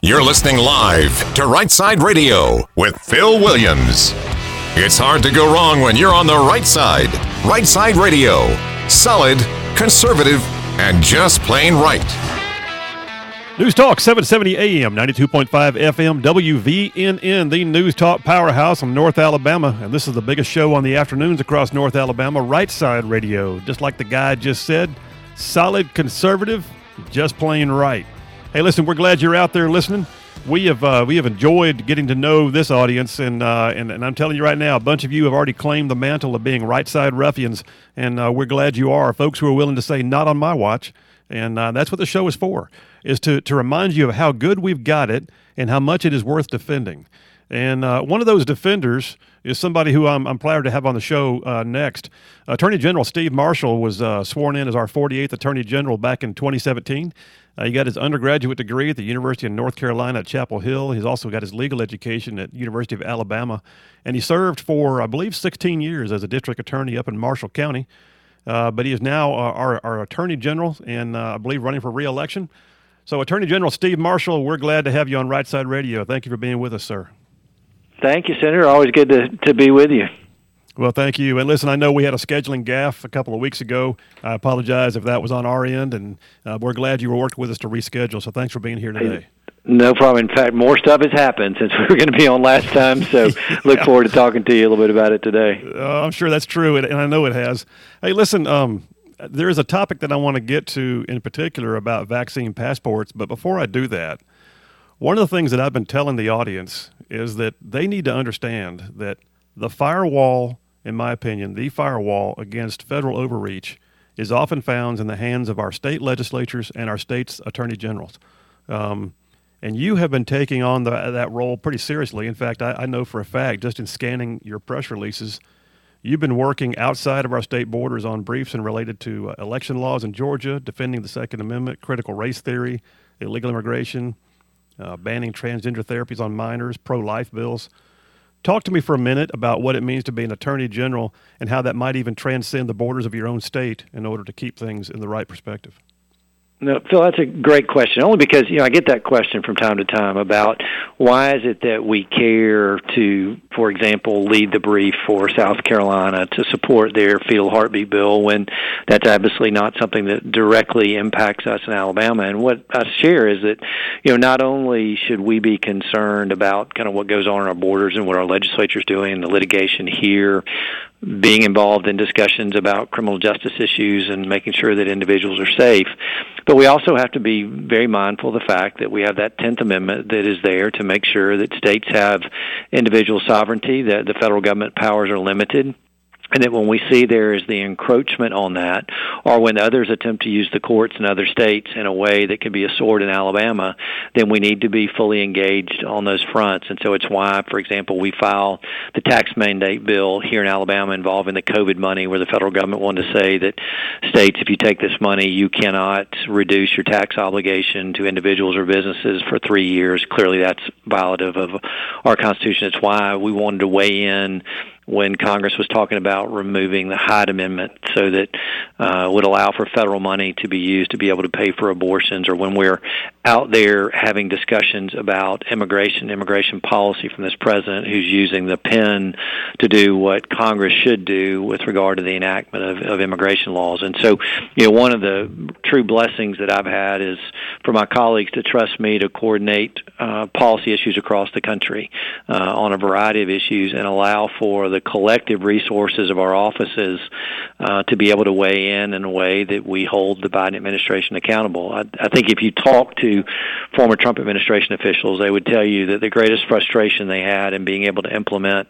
You're listening live to Right Side Radio with Phil Williams. It's hard to go wrong when you're on the right side. Right Side Radio. Solid, conservative, and just plain right. News Talk 770 AM, 92.5 FM, WVNN, the News Talk powerhouse from North Alabama. And this is the biggest show on the afternoons across North Alabama, Right Side Radio. Just like the guy just said, solid, conservative, just plain right. Hey, listen, we're glad you're out there listening. We have uh, we have enjoyed getting to know this audience, and, uh, and and I'm telling you right now, a bunch of you have already claimed the mantle of being right side ruffians, and uh, we're glad you are. Folks who are willing to say, "Not on my watch," and uh, that's what the show is for is to, to remind you of how good we've got it and how much it is worth defending. And uh, one of those defenders is somebody who I'm, I'm proud to have on the show uh, next. Attorney General Steve Marshall was uh, sworn in as our 48th Attorney General back in 2017. Uh, he got his undergraduate degree at the University of North Carolina at Chapel Hill. He's also got his legal education at University of Alabama, and he served for I believe 16 years as a district attorney up in Marshall County. Uh, but he is now uh, our, our Attorney General and I believe running for reelection. So, Attorney General Steve Marshall, we're glad to have you on Right Side Radio. Thank you for being with us, sir. Thank you, Senator. Always good to, to be with you. Well, thank you. And listen, I know we had a scheduling gaffe a couple of weeks ago. I apologize if that was on our end, and uh, we're glad you were worked with us to reschedule. So thanks for being here today. No problem. In fact, more stuff has happened since we were going to be on last time. So look forward to talking to you a little bit about it today. Uh, I'm sure that's true, and I know it has. Hey, listen, um, there is a topic that I want to get to in particular about vaccine passports, but before I do that, one of the things that I've been telling the audience is that they need to understand that the firewall, in my opinion, the firewall against federal overreach is often found in the hands of our state legislatures and our state's attorney generals. Um, and you have been taking on the, that role pretty seriously. In fact, I, I know for a fact, just in scanning your press releases, You've been working outside of our state borders on briefs and related to uh, election laws in Georgia, defending the Second Amendment, critical race theory, illegal immigration, uh, banning transgender therapies on minors, pro life bills. Talk to me for a minute about what it means to be an attorney general and how that might even transcend the borders of your own state in order to keep things in the right perspective. No, Phil, that's a great question. Only because you know I get that question from time to time about why is it that we care to, for example, lead the brief for South Carolina to support their fetal heartbeat bill when that's obviously not something that directly impacts us in Alabama. And what I share is that you know not only should we be concerned about kind of what goes on in our borders and what our legislature is doing and the litigation here, being involved in discussions about criminal justice issues and making sure that individuals are safe. But we also have to be very mindful of the fact that we have that 10th Amendment that is there to make sure that states have individual sovereignty, that the federal government powers are limited and that when we see there is the encroachment on that, or when others attempt to use the courts in other states in a way that could be a sword in Alabama, then we need to be fully engaged on those fronts. And so it's why, for example, we file the tax mandate bill here in Alabama involving the COVID money, where the federal government wanted to say that states, if you take this money, you cannot reduce your tax obligation to individuals or businesses for three years. Clearly, that's violative of our Constitution. It's why we wanted to weigh in when Congress was talking about removing the Hyde Amendment so that uh, would allow for federal money to be used to be able to pay for abortions, or when we're out there having discussions about immigration, immigration policy from this president who's using the pen to do what Congress should do with regard to the enactment of, of immigration laws. And so, you know, one of the true blessings that I've had is for my colleagues to trust me to coordinate uh, policy issues across the country uh, on a variety of issues and allow for the the collective resources of our offices uh, to be able to weigh in in a way that we hold the Biden administration accountable. I, I think if you talk to former Trump administration officials, they would tell you that the greatest frustration they had in being able to implement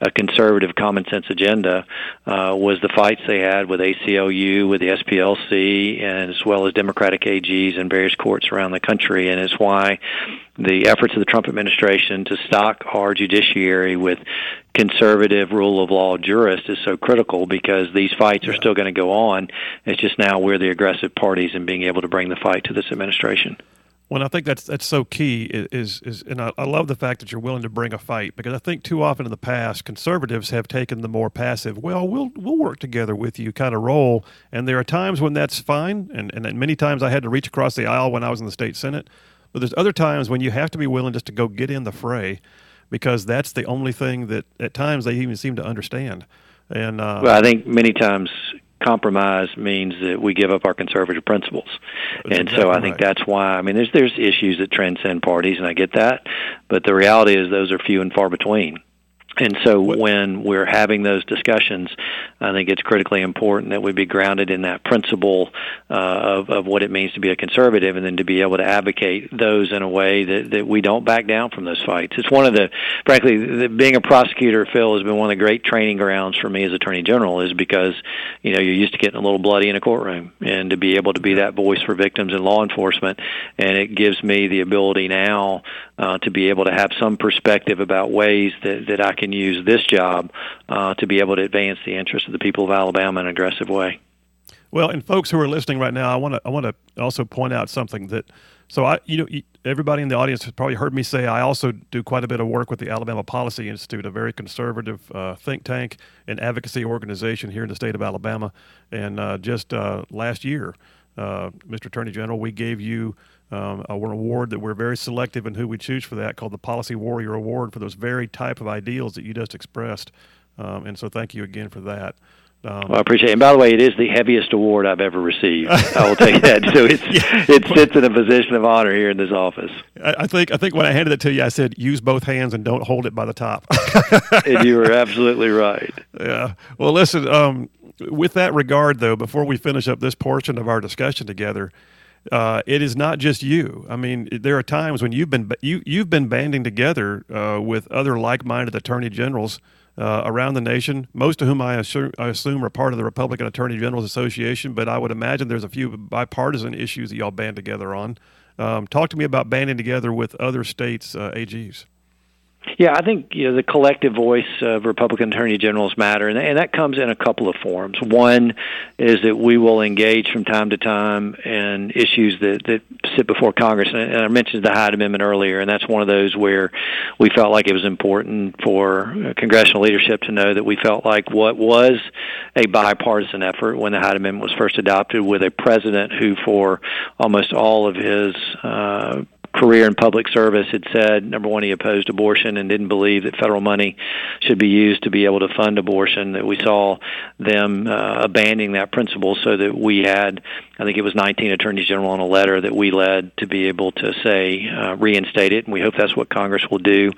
a conservative common sense agenda uh, was the fights they had with ACLU, with the SPLC, and as well as Democratic AGs in various courts around the country. And it's why the efforts of the Trump administration to stock our judiciary with conservative rule of law jurists is so critical because these fights are still going to go on. It's just now we're the aggressive parties in being able to bring the fight to this administration. Well, I think that's that's so key. Is is and I, I, love the fact that you're willing to bring a fight because I think too often in the past conservatives have taken the more passive. Well, we'll we'll work together with you kind of role, and there are times when that's fine, and and many times I had to reach across the aisle when I was in the state senate. but there's other times when you have to be willing just to go get in the fray because that's the only thing that at times they even seem to understand. And uh, well, I think many times compromise means that we give up our conservative principles. and exactly so I think right. that's why I mean there's there's issues that transcend parties and I get that, but the reality is those are few and far between. And so when we're having those discussions, I think it's critically important that we be grounded in that principle uh, of, of what it means to be a conservative and then to be able to advocate those in a way that, that we don't back down from those fights. It's one of the, frankly, the, being a prosecutor, Phil, has been one of the great training grounds for me as Attorney General is because, you know, you're used to getting a little bloody in a courtroom and to be able to be that voice for victims in law enforcement. And it gives me the ability now uh, to be able to have some perspective about ways that, that I can use this job uh, to be able to advance the interests of the people of Alabama in an aggressive way. Well, and folks who are listening right now, I want to I want to also point out something that so I you know everybody in the audience has probably heard me say I also do quite a bit of work with the Alabama Policy Institute, a very conservative uh, think tank and advocacy organization here in the state of Alabama. And uh, just uh, last year, uh, Mr. Attorney General, we gave you um, an award that we're very selective in who we choose for that, called the Policy Warrior Award for those very type of ideals that you just expressed. Um, and so, thank you again for that. Um, well, I appreciate it. And by the way, it is the heaviest award I've ever received. I will take that. So it's yeah. it sits in a position of honor here in this office. I, I, think I think when I handed it to you, I said, "Use both hands and don't hold it by the top." and you were absolutely right. Yeah. Well, listen. Um, with that regard, though, before we finish up this portion of our discussion together, uh, it is not just you. I mean, there are times when you've been you you've been banding together uh, with other like-minded attorney generals uh, around the nation, most of whom I assume, I assume are part of the Republican Attorney Generals Association. But I would imagine there's a few bipartisan issues that y'all band together on. Um, talk to me about banding together with other states' uh, AGs. Yeah, I think you know the collective voice of Republican attorney generals matter, and, that comes in a couple of forms. One is that we will engage from time to time in issues that that sit before Congress, and I mentioned the Hyde Amendment earlier, and that's one of those where we felt like it was important for congressional leadership to know that we felt like what was a bipartisan effort when the Hyde Amendment was first adopted, with a president who, for almost all of his uh, career in public service had said number one he opposed abortion and didn't believe that federal money should be used to be able to fund abortion that we saw them uh, abandoning that principle so that we had I think it was 19 attorneys general on a letter that we led to be able to say uh, reinstate it and we hope that's what Congress will do.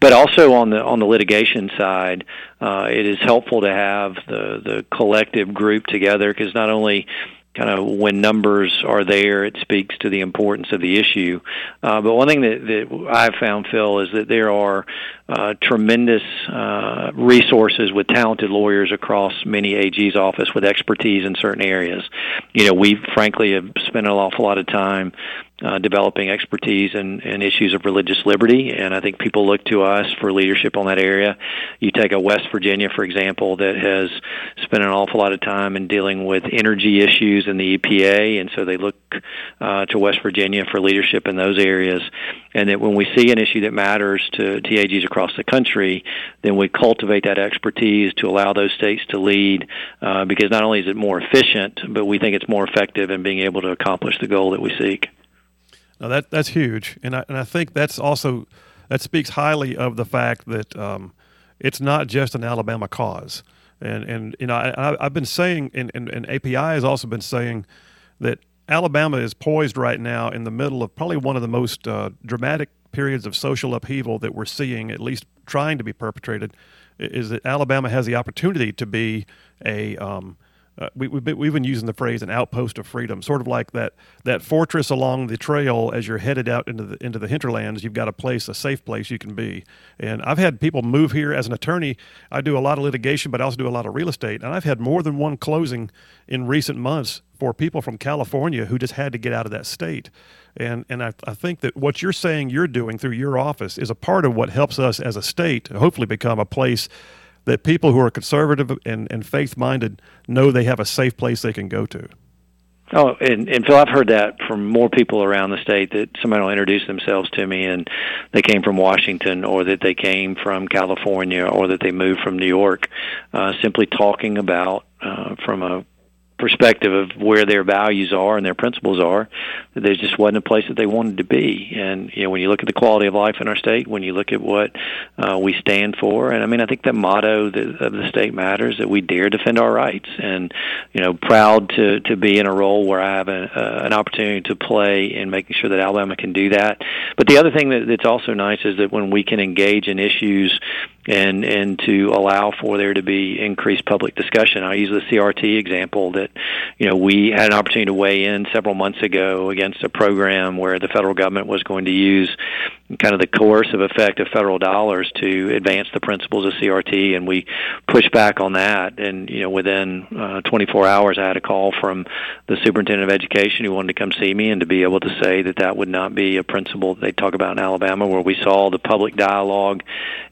But also on the on the litigation side uh, it is helpful to have the the collective group together because not only kind of when numbers are there, it speaks to the importance of the issue. Uh, but one thing that, that I've found, Phil, is that there are uh, tremendous uh, resources with talented lawyers across many AG's office with expertise in certain areas. You know, we frankly have spent an awful lot of time uh, developing expertise in, in issues of religious liberty, and I think people look to us for leadership on that area. You take a West Virginia, for example, that has spent an awful lot of time in dealing with energy issues in the EPA, and so they look uh, to West Virginia for leadership in those areas. And that when we see an issue that matters to TAGs across the country, then we cultivate that expertise to allow those states to lead, uh, because not only is it more efficient, but we think it's more effective in being able to accomplish the goal that we seek. Now that that's huge, and I and I think that's also that speaks highly of the fact that um, it's not just an Alabama cause. And and you know I, have been saying, and, and, and API has also been saying that Alabama is poised right now in the middle of probably one of the most uh, dramatic periods of social upheaval that we're seeing, at least trying to be perpetrated. Is that Alabama has the opportunity to be a um, uh, we, we've, been, we've been using the phrase an outpost of freedom, sort of like that that fortress along the trail as you're headed out into the into the hinterlands. You've got a place, a safe place you can be. And I've had people move here as an attorney. I do a lot of litigation, but I also do a lot of real estate. And I've had more than one closing in recent months for people from California who just had to get out of that state. And and I, I think that what you're saying you're doing through your office is a part of what helps us as a state hopefully become a place that people who are conservative and, and faith minded know they have a safe place they can go to. Oh, and, and Phil, I've heard that from more people around the state that somebody will introduce themselves to me and they came from Washington or that they came from California or that they moved from New York, uh, simply talking about uh, from a perspective of where their values are and their principles are, that there just wasn't a place that they wanted to be. And you know, when you look at the quality of life in our state, when you look at what uh, we stand for, and I mean, I think the motto of the state matters that we dare defend our rights, and you know, proud to to be in a role where I have a, uh, an opportunity to play in making sure that Alabama can do that. But the other thing that, that's also nice is that when we can engage in issues and and to allow for there to be increased public discussion. I use the CRT example that you know we had an opportunity to weigh in several months ago against a program where the federal government was going to use kind of the coercive effect of federal dollars to advance the principles of CRT, and we pushed back on that. And you know, within uh, 24 hours, I had a call from the superintendent of education who wanted to come see me and to be able to say that that would not be a principle they talk about in Alabama, where we saw the public dialogue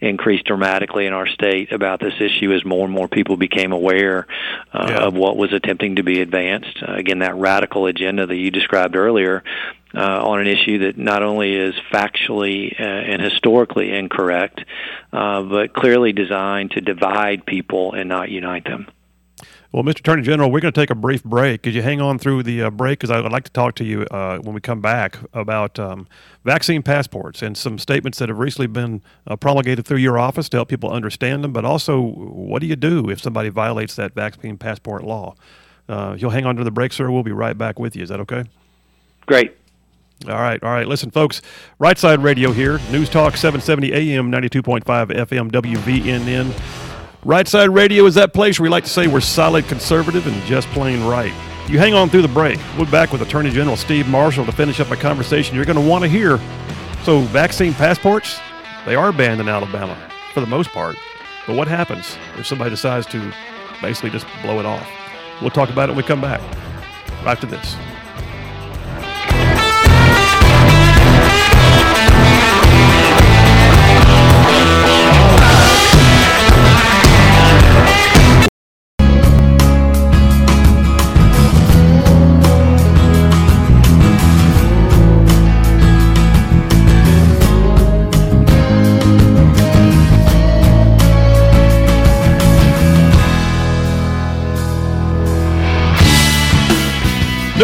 increase dramatically in our state about this issue as more and more people became aware uh, yeah. of what was attempting to be advanced. Uh, again, that radical agenda that you described earlier uh, on an issue that not only is factually uh, and historically incorrect, uh, but clearly designed to divide people and not unite them. Well, Mr. Attorney General, we're going to take a brief break. Could you hang on through the uh, break? Because I would like to talk to you uh, when we come back about um, vaccine passports and some statements that have recently been uh, promulgated through your office to help people understand them, but also what do you do if somebody violates that vaccine passport law? Uh, you'll hang on to the break, sir. We'll be right back with you. Is that okay? Great. All right, all right. Listen, folks, Right Side Radio here, News Talk 770 AM, 92.5 FM, WVNN. Right Side Radio is that place where we like to say we're solid conservative and just plain right. You hang on through the break. We'll be back with Attorney General Steve Marshall to finish up a conversation you're going to want to hear. So, vaccine passports, they are banned in Alabama for the most part. But what happens if somebody decides to basically just blow it off? We'll talk about it when we come back. After this.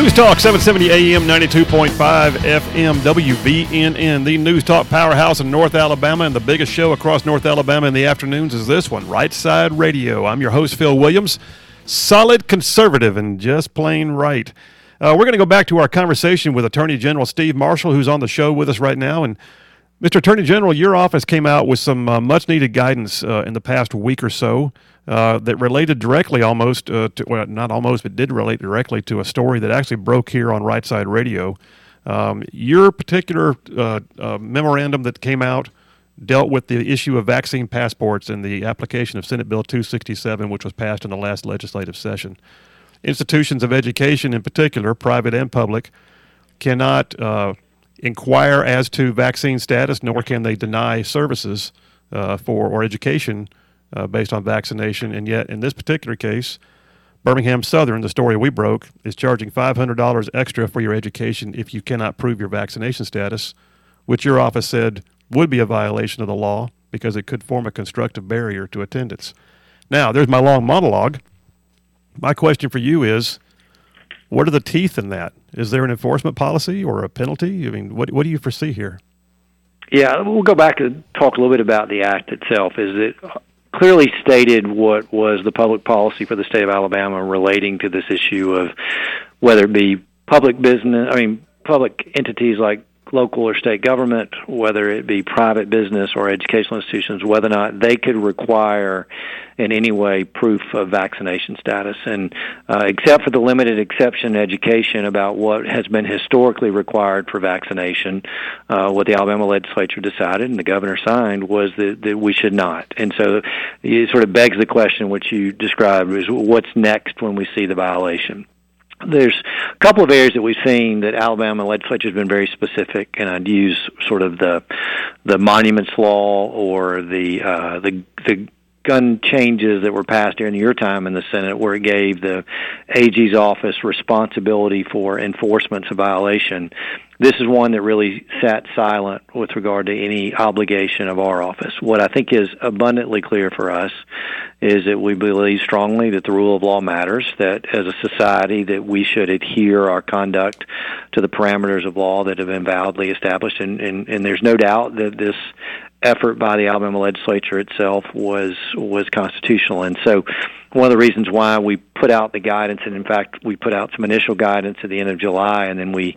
News Talk 770 AM 92.5 FM WVNN, the News Talk powerhouse in North Alabama, and the biggest show across North Alabama in the afternoons is this one, Right Side Radio. I'm your host, Phil Williams, solid conservative and just plain right. Uh, we're going to go back to our conversation with Attorney General Steve Marshall, who's on the show with us right now. And Mr. Attorney General, your office came out with some uh, much needed guidance uh, in the past week or so. Uh, that related directly almost uh, to, well, not almost, but did relate directly to a story that actually broke here on Right Side Radio. Um, your particular uh, uh, memorandum that came out dealt with the issue of vaccine passports and the application of Senate Bill 267, which was passed in the last legislative session. Institutions of education, in particular, private and public, cannot inquire as to vaccine status, nor can they deny services uh, for or education uh, based on vaccination. And yet, in this particular case, Birmingham Southern, the story we broke, is charging $500 extra for your education if you cannot prove your vaccination status, which your office said would be a violation of the law because it could form a constructive barrier to attendance. Now, there's my long monologue. My question for you is what are the teeth in that? Is there an enforcement policy or a penalty? I mean, what, what do you foresee here? Yeah, we'll go back and talk a little bit about the act itself. Is it clearly stated what was the public policy for the state of Alabama relating to this issue of whether it be public business, I mean, public entities like local or state government, whether it be private business or educational institutions, whether or not they could require in any way proof of vaccination status. And uh, except for the limited exception in education about what has been historically required for vaccination, uh, what the Alabama legislature decided and the governor signed was that, that we should not. And so it sort of begs the question, which you described, is what's next when we see the violation? There's a couple of areas that we've seen that Alabama legislature has been very specific, and I'd use sort of the the monuments law or the uh, the the gun changes that were passed during your time in the Senate, where it gave the AG's office responsibility for enforcement of violation this is one that really sat silent with regard to any obligation of our office. What I think is abundantly clear for us is that we believe strongly that the rule of law matters, that as a society that we should adhere our conduct to the parameters of law that have been validly established, and, and, and there's no doubt that this effort by the Alabama legislature itself was was constitutional. And so one of the reasons why we put out the guidance, and in fact, we put out some initial guidance at the end of July, and then we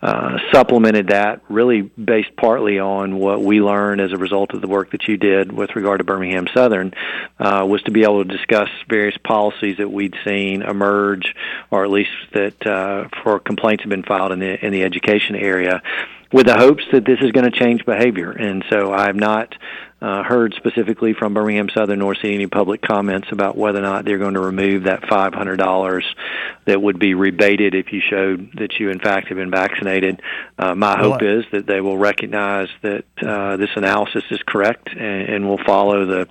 uh, supplemented that really based partly on what we learned as a result of the work that you did with regard to Birmingham Southern, uh, was to be able to discuss various policies that we'd seen emerge, or at least that uh, for complaints have been filed in the in the education area with the hopes that this is going to change behavior. And so I've not uh, heard specifically from Birmingham Southern nor seen any public comments about whether or not they're going to remove that $500 that would be rebated if you showed that you, in fact, have been vaccinated. Uh, my well, hope is that they will recognize that uh, this analysis is correct and, and will follow the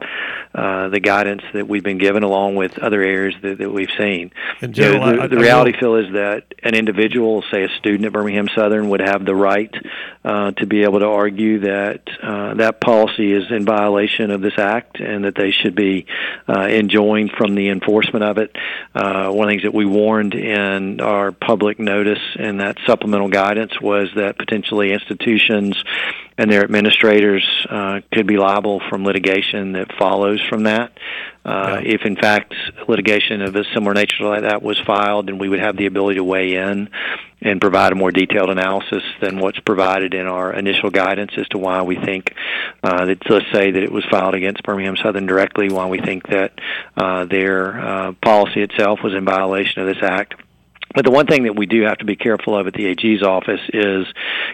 uh, the guidance that we've been given, along with other areas that, that we've seen. General, you know, the, the I, reality, I Phil, is that an individual, say a student at Birmingham Southern, would have the right uh, to be able to argue that uh, that policy is in violation of this act and that they should be uh, enjoined from the enforcement of it. Uh, one of the things that we warned in our public notice and that supplemental guidance was that potentially institutions and their administrators uh, could be liable from litigation that follows from that. Uh, If in fact litigation of a similar nature like that was filed, then we would have the ability to weigh in and provide a more detailed analysis than what's provided in our initial guidance as to why we think uh, that let's say that it was filed against Birmingham Southern directly, why we think that uh, their uh, policy itself was in violation of this act. But the one thing that we do have to be careful of at the AG's office is,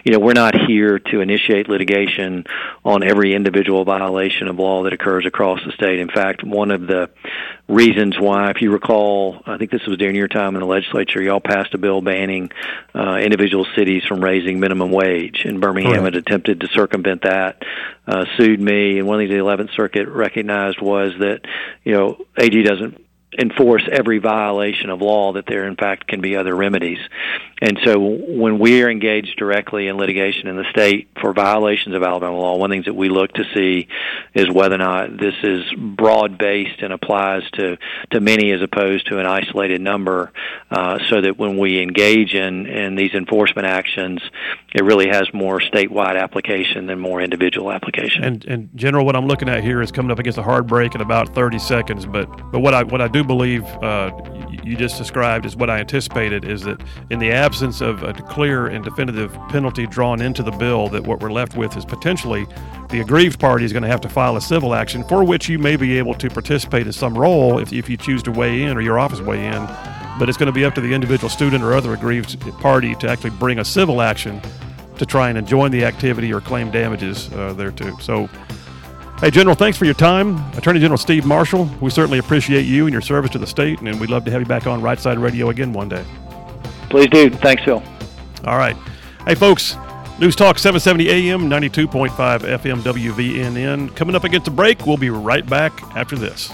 you know, we're not here to initiate litigation on every individual violation of law that occurs across the state. In fact, one of the reasons why, if you recall, I think this was during your time in the legislature, y'all passed a bill banning uh, individual cities from raising minimum wage, and Birmingham had attempted to circumvent that, uh, sued me, and one of the 11th Circuit recognized was that, you know, AG doesn't enforce every violation of law that there in fact can be other remedies. And so when we are engaged directly in litigation in the state for violations of Alabama law, one of the things that we look to see is whether or not this is broad based and applies to, to many as opposed to an isolated number, uh, so that when we engage in, in these enforcement actions, it really has more statewide application than more individual application. And, and General, what I'm looking at here is coming up against a hard break in about 30 seconds. But, but what I what I do believe uh, you just described is what I anticipated is that in the absence of a clear and definitive penalty drawn into the bill, that what we're left with is potentially the aggrieved party is going to have to file a civil action for which you may be able to participate in some role if, if you choose to weigh in or your office weigh in. But it's going to be up to the individual student or other aggrieved party to actually bring a civil action to try and enjoin the activity or claim damages uh, there too. So Hey, General, thanks for your time. Attorney General Steve Marshall, we certainly appreciate you and your service to the state, and we'd love to have you back on Right Side Radio again one day. Please do. Thanks, Phil. All right. Hey, folks, News Talk 770 AM, 92.5 FM WVNN. Coming up against the break, we'll be right back after this.